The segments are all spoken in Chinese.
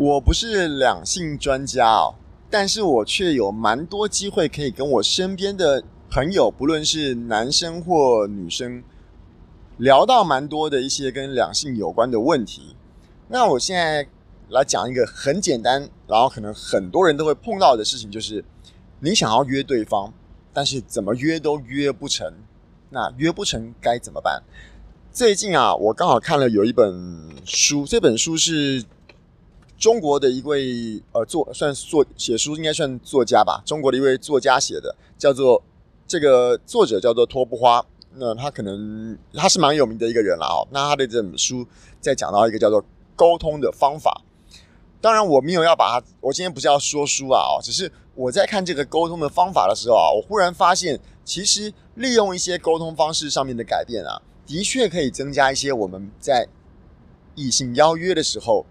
我不是两性专家哦，但是我却有蛮多机会可以跟我身边的朋友，不论是男生或女生，聊到蛮多的一些跟两性有关的问题。那我现在来讲一个很简单，然后可能很多人都会碰到的事情，就是你想要约对方，但是怎么约都约不成，那约不成该怎么办？最近啊，我刚好看了有一本书，这本书是。中国的一位呃作算作写书应该算作家吧，中国的一位作家写的，叫做这个作者叫做托布花，那他可能他是蛮有名的一个人了哦。那他的这本书在讲到一个叫做沟通的方法，当然我没有要把它，我今天不是要说书啊哦，只是我在看这个沟通的方法的时候啊，我忽然发现，其实利用一些沟通方式上面的改变啊，的确可以增加一些我们在异性邀约的时候。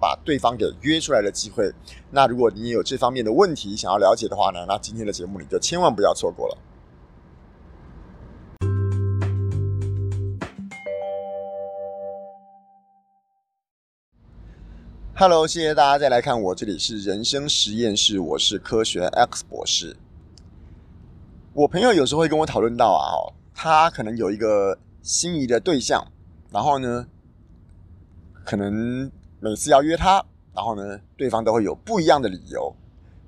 把对方给约出来的机会。那如果你有这方面的问题想要了解的话呢，那今天的节目你就千万不要错过了。Hello，谢谢大家再来看我，这里是人生实验室，我是科学 X 博士。我朋友有时候会跟我讨论到啊，哦，他可能有一个心仪的对象，然后呢，可能。每次要约他，然后呢，对方都会有不一样的理由。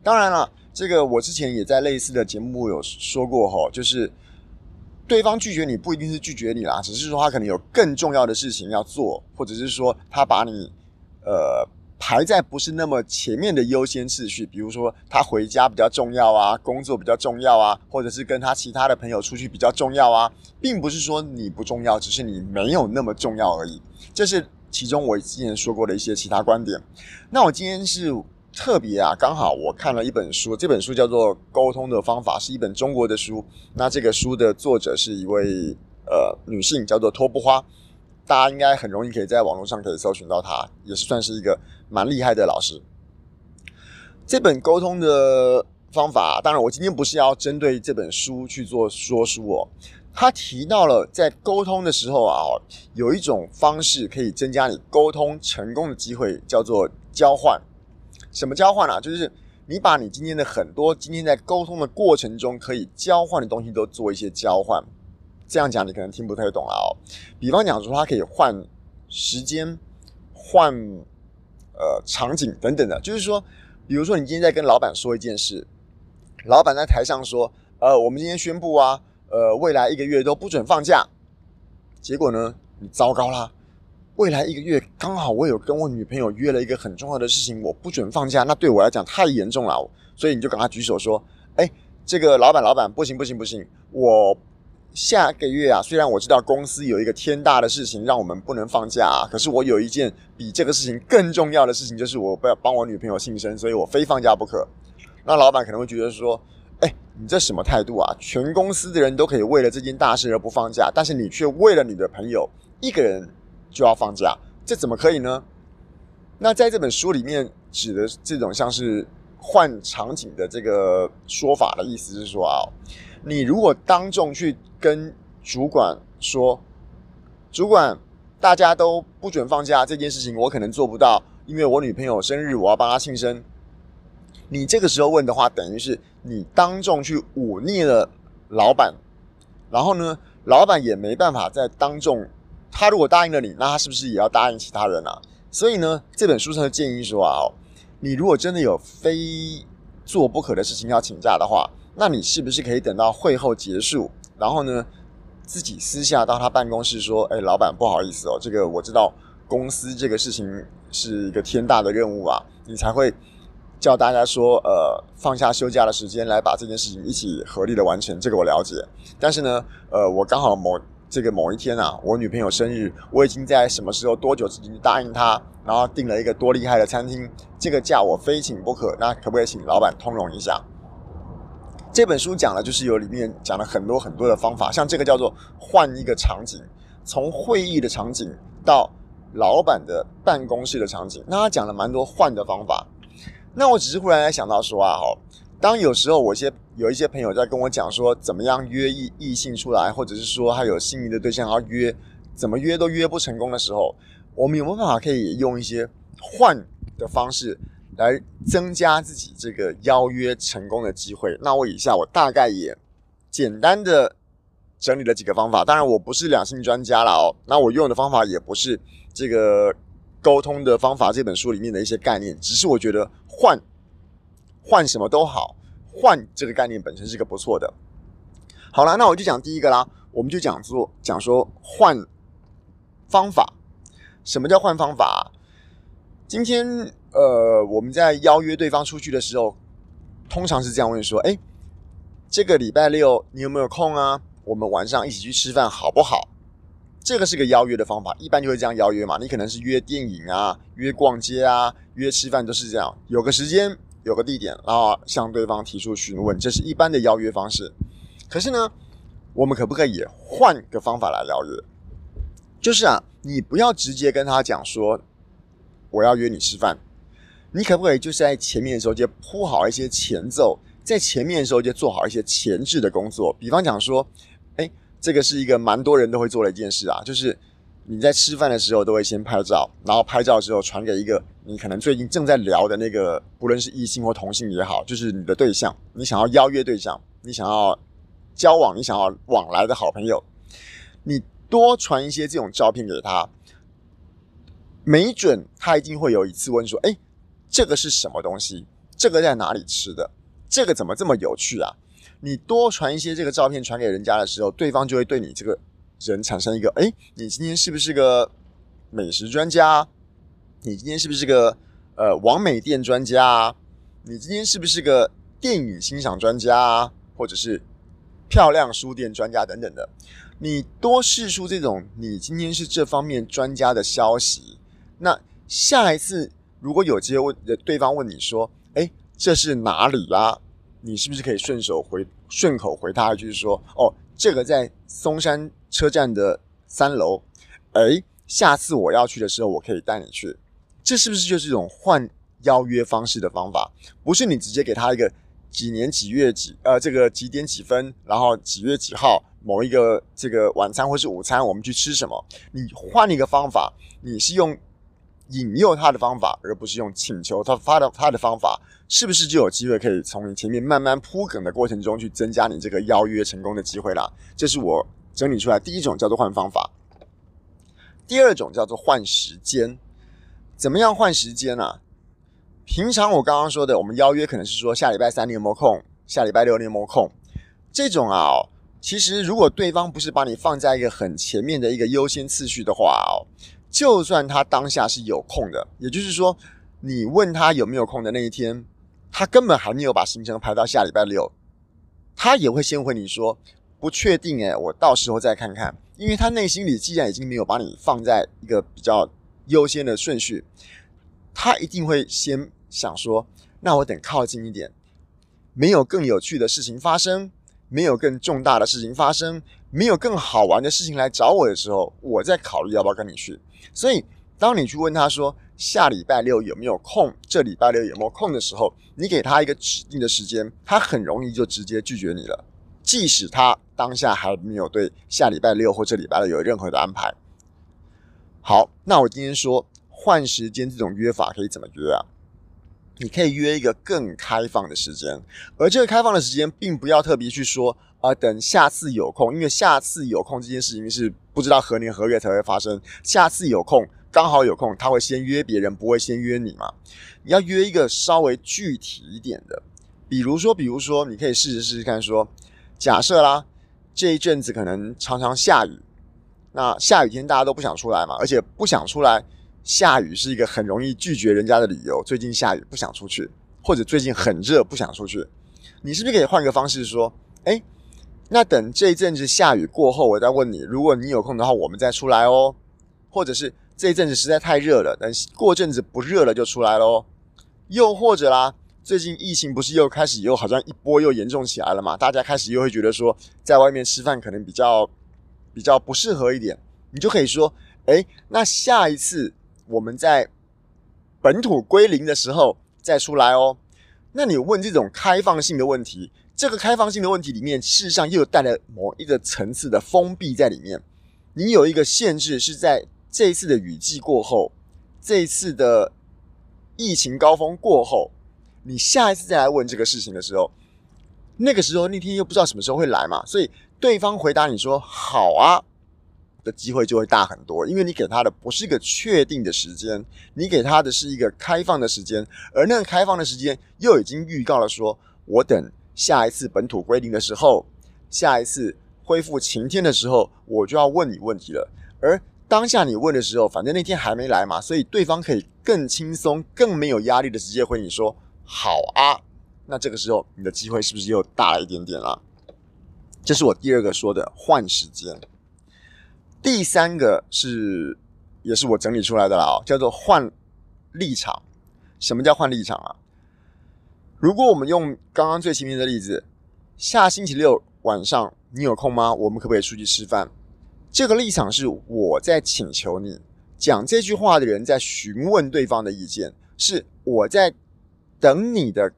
当然了，这个我之前也在类似的节目有说过哈，就是对方拒绝你不一定是拒绝你啦，只是说他可能有更重要的事情要做，或者是说他把你呃排在不是那么前面的优先次序，比如说他回家比较重要啊，工作比较重要啊，或者是跟他其他的朋友出去比较重要啊，并不是说你不重要，只是你没有那么重要而已。这是。其中我之前说过的一些其他观点，那我今天是特别啊，刚好我看了一本书，这本书叫做《沟通的方法》，是一本中国的书。那这个书的作者是一位呃女性，叫做托布花，大家应该很容易可以在网络上可以搜寻到她，也是算是一个蛮厉害的老师。这本沟通的方法，当然我今天不是要针对这本书去做说书哦。他提到了在沟通的时候啊，有一种方式可以增加你沟通成功的机会，叫做交换。什么交换啊？就是你把你今天的很多今天在沟通的过程中可以交换的东西都做一些交换。这样讲你可能听不太懂了哦。比方讲说，他可以换时间、换呃场景等等的。就是说，比如说你今天在跟老板说一件事，老板在台上说：“呃，我们今天宣布啊。”呃，未来一个月都不准放假，结果呢，你糟糕啦！未来一个月刚好我有跟我女朋友约了一个很重要的事情，我不准放假，那对我来讲太严重了，所以你就赶快举手说：“哎，这个老板，老板，不行，不行，不行！我下个月啊，虽然我知道公司有一个天大的事情让我们不能放假啊，可是我有一件比这个事情更重要的事情，就是我要帮我女朋友庆生，所以我非放假不可。”那老板可能会觉得说。你这什么态度啊？全公司的人都可以为了这件大事而不放假，但是你却为了你的朋友一个人就要放假，这怎么可以呢？那在这本书里面指的这种像是换场景的这个说法的意思是说啊，你如果当众去跟主管说，主管，大家都不准放假这件事情，我可能做不到，因为我女朋友生日，我要帮她庆生。你这个时候问的话，等于是你当众去忤逆了老板，然后呢，老板也没办法再当众，他如果答应了你，那他是不是也要答应其他人啊？所以呢，这本书上的建议说啊，你如果真的有非做不可的事情要请假的话，那你是不是可以等到会后结束，然后呢，自己私下到他办公室说，哎，老板不好意思哦，这个我知道公司这个事情是一个天大的任务啊，你才会。叫大家说，呃，放下休假的时间来把这件事情一起合力的完成，这个我了解。但是呢，呃，我刚好某这个某一天啊，我女朋友生日，我已经在什么时候多久之前答应她，然后订了一个多厉害的餐厅，这个假我非请不可。那可不可以请老板通融一下？这本书讲的就是有里面讲了很多很多的方法，像这个叫做换一个场景，从会议的场景到老板的办公室的场景，那他讲了蛮多换的方法。那我只是忽然想到说啊，哈，当有时候我一些有一些朋友在跟我讲说怎么样约异异性出来，或者是说他有心仪的对象要约，怎么约都约不成功的时候，我们有没有办法可以用一些换的方式来增加自己这个邀约成功的机会。那我以下我大概也简单的整理了几个方法。当然，我不是两性专家了哦。那我用的方法也不是这个沟通的方法这本书里面的一些概念，只是我觉得换换什么都好，换这个概念本身是个不错的。好了，那我就讲第一个啦。我们就讲做讲说换方法。什么叫换方法？今天呃，我们在邀约对方出去的时候，通常是这样问说：哎，这个礼拜六你有没有空啊？我们晚上一起去吃饭好不好？这个是个邀约的方法，一般就会这样邀约嘛。你可能是约电影啊，约逛街啊，约吃饭都是这样，有个时间，有个地点，然后向对方提出询问，这是一般的邀约方式。可是呢，我们可不可以换个方法来邀约？就是啊，你不要直接跟他讲说我要约你吃饭，你可不可以就是在前面的时候就铺好一些前奏，在前面的时候就做好一些前置的工作。比方讲说，哎，这个是一个蛮多人都会做的一件事啊，就是你在吃饭的时候都会先拍照，然后拍照之后传给一个你可能最近正在聊的那个，不论是异性或同性也好，就是你的对象，你想要邀约对象，你想要交往，你想要往来的好朋友，你。多传一些这种照片给他，没准他一定会有一次问说：“哎，这个是什么东西？这个在哪里吃的？这个怎么这么有趣啊？”你多传一些这个照片传给人家的时候，对方就会对你这个人产生一个：“哎，你今天是不是个美食专家？你今天是不是个呃网美店专家？你今天是不是个电影欣赏专家？或者是漂亮书店专家等等的。”你多释出这种你今天是这方面专家的消息，那下一次如果有机会问对方问你说：“哎，这是哪里啊？”你是不是可以顺手回顺口回他一句说：“哦，这个在松山车站的三楼。”哎，下次我要去的时候，我可以带你去。这是不是就是一种换邀约方式的方法？不是你直接给他一个几年几月几呃这个几点几分，然后几月几号。某一个这个晚餐或是午餐，我们去吃什么？你换一个方法，你是用引诱他的方法，而不是用请求他发的他的方法，是不是就有机会可以从你前面慢慢铺梗的过程中去增加你这个邀约成功的机会啦？这是我整理出来第一种叫做换方法，第二种叫做换时间。怎么样换时间啊？平常我刚刚说的，我们邀约可能是说下礼拜三你有没有空？下礼拜六你有没有空？这种啊。其实，如果对方不是把你放在一个很前面的一个优先次序的话哦，就算他当下是有空的，也就是说，你问他有没有空的那一天，他根本还没有把行程排到下礼拜六，他也会先回你说不确定诶，我到时候再看看，因为他内心里既然已经没有把你放在一个比较优先的顺序，他一定会先想说，那我等靠近一点，没有更有趣的事情发生。没有更重大的事情发生，没有更好玩的事情来找我的时候，我再考虑要不要跟你去。所以，当你去问他说下礼拜六有没有空，这礼拜六有没有空的时候，你给他一个指定的时间，他很容易就直接拒绝你了。即使他当下还没有对下礼拜六或这礼拜六有任何的安排。好，那我今天说换时间这种约法可以怎么约啊？你可以约一个更开放的时间，而这个开放的时间，并不要特别去说、呃，等下次有空，因为下次有空这件事情是不知道何年何月才会发生。下次有空，刚好有空，他会先约别人，不会先约你嘛？你要约一个稍微具体一点的，比如说，比如说，你可以试试试试看说，说假设啦，这一阵子可能常常下雨，那下雨天大家都不想出来嘛，而且不想出来。下雨是一个很容易拒绝人家的理由。最近下雨不想出去，或者最近很热不想出去，你是不是可以换个方式说？哎，那等这一阵子下雨过后，我再问你，如果你有空的话，我们再出来哦。或者是这一阵子实在太热了，等过阵子不热了就出来喽。又或者啦，最近疫情不是又开始又好像一波又严重起来了嘛？大家开始又会觉得说，在外面吃饭可能比较比较不适合一点，你就可以说，哎，那下一次。我们在本土归零的时候再出来哦。那你问这种开放性的问题，这个开放性的问题里面，事实上又带了某一个层次的封闭在里面。你有一个限制是在这一次的雨季过后，这一次的疫情高峰过后，你下一次再来问这个事情的时候，那个时候那天又不知道什么时候会来嘛，所以对方回答你说好啊的机会就会大很多，因为你给他的不是一个确定的时间，你给他的是一个开放的时间，而那个开放的时间又已经预告了说，我等下一次本土归零的时候，下一次恢复晴天的时候，我就要问你问题了，而。当下你问的时候，反正那天还没来嘛，所以对方可以更轻松、更没有压力的直接回你说“好啊”。那这个时候你的机会是不是又大了一点点了？这是我第二个说的换时间。第三个是，也是我整理出来的啦，叫做换立场。什么叫换立场啊？如果我们用刚刚最前面的例子，下星期六晚上你有空吗？我们可不可以出去吃饭？这个立场是我在请求你讲这句话的人在询问对方的意见，是我在等你的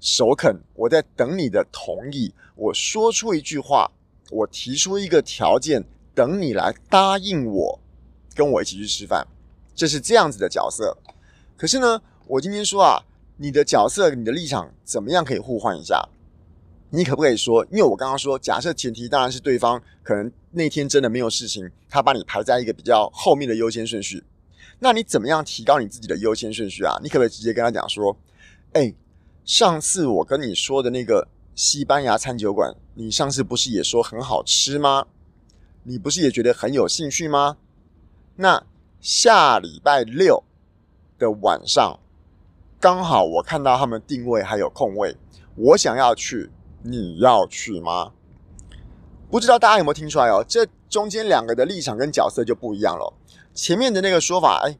首肯，我在等你的同意。我说出一句话，我提出一个条件，等你来答应我，跟我一起去吃饭。这是这样子的角色。可是呢，我今天说啊，你的角色、你的立场怎么样可以互换一下？你可不可以说？因为我刚刚说，假设前提当然是对方可能那天真的没有事情，他把你排在一个比较后面的优先顺序。那你怎么样提高你自己的优先顺序啊？你可不可以直接跟他讲说：“哎，上次我跟你说的那个西班牙餐酒馆，你上次不是也说很好吃吗？你不是也觉得很有兴趣吗？那下礼拜六的晚上，刚好我看到他们定位还有空位，我想要去。”你要去吗？不知道大家有没有听出来哦？这中间两个的立场跟角色就不一样了。前面的那个说法，哎，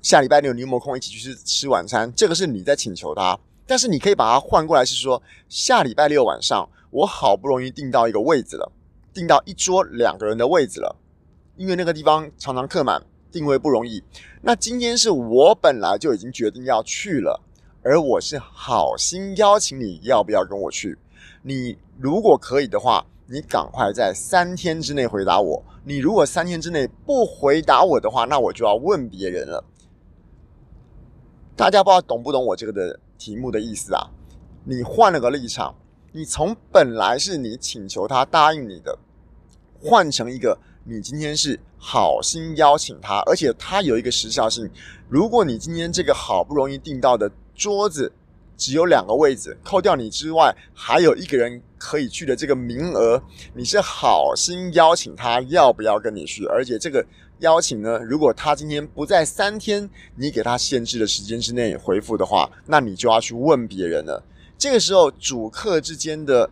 下礼拜六你有没有空一起去吃吃晚餐？这个是你在请求他，但是你可以把它换过来，是说下礼拜六晚上我好不容易订到一个位子了，订到一桌两个人的位子了，因为那个地方常常客满，定位不容易。那今天是我本来就已经决定要去了。而我是好心邀请你，要不要跟我去？你如果可以的话，你赶快在三天之内回答我。你如果三天之内不回答我的话，那我就要问别人了。大家不知道懂不懂我这个的题目的意思啊？你换了个立场，你从本来是你请求他答应你的，换成一个你今天是好心邀请他，而且他有一个时效性。如果你今天这个好不容易订到的。桌子只有两个位置，扣掉你之外，还有一个人可以去的这个名额，你是好心邀请他，要不要跟你去？而且这个邀请呢，如果他今天不在三天你给他限制的时间之内回复的话，那你就要去问别人了。这个时候主客之间的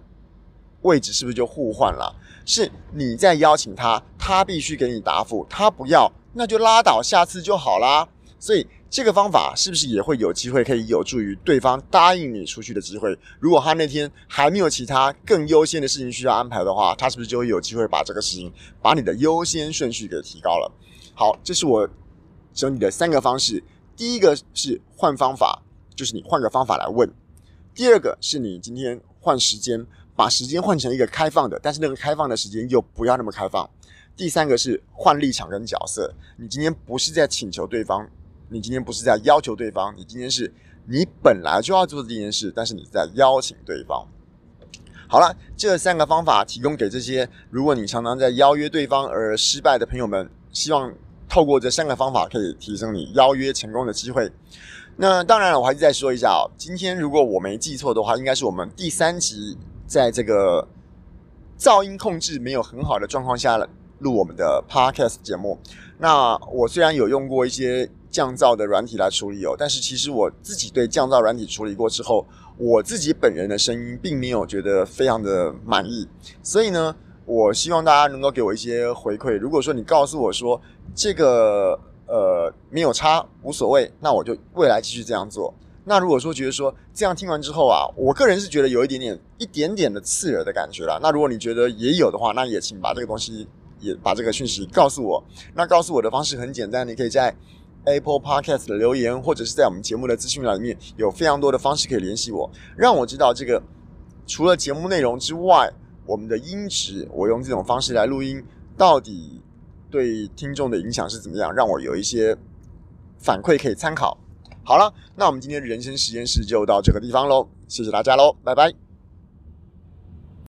位置是不是就互换了？是你在邀请他，他必须给你答复，他不要，那就拉倒，下次就好啦。所以。这个方法是不是也会有机会可以有助于对方答应你出去的机会？如果他那天还没有其他更优先的事情需要安排的话，他是不是就会有机会把这个事情把你的优先顺序给提高了？好，这是我整理的三个方式。第一个是换方法，就是你换个方法来问；第二个是你今天换时间，把时间换成一个开放的，但是那个开放的时间又不要那么开放；第三个是换立场跟角色，你今天不是在请求对方。你今天不是在要求对方，你今天是你本来就要做的这件事，但是你在邀请对方。好了，这三个方法提供给这些如果你常常在邀约对方而失败的朋友们，希望透过这三个方法可以提升你邀约成功的机会。那当然了，我还是再说一下哦，今天如果我没记错的话，应该是我们第三集在这个噪音控制没有很好的状况下录我们的 Podcast 节目。那我虽然有用过一些。降噪的软体来处理哦，但是其实我自己对降噪软体处理过之后，我自己本人的声音并没有觉得非常的满意，所以呢，我希望大家能够给我一些回馈。如果说你告诉我说这个呃没有差无所谓，那我就未来继续这样做。那如果说觉得说这样听完之后啊，我个人是觉得有一点点一点点的刺耳的感觉啦。那如果你觉得也有的话，那也请把这个东西也把这个讯息告诉我。那告诉我的方式很简单，你可以在。Apple Podcast 的留言，或者是在我们节目的资讯栏里面，有非常多的方式可以联系我，让我知道这个除了节目内容之外，我们的音质，我用这种方式来录音，到底对听众的影响是怎么样？让我有一些反馈可以参考。好了，那我们今天的人生实验室就到这个地方喽，谢谢大家喽，拜拜。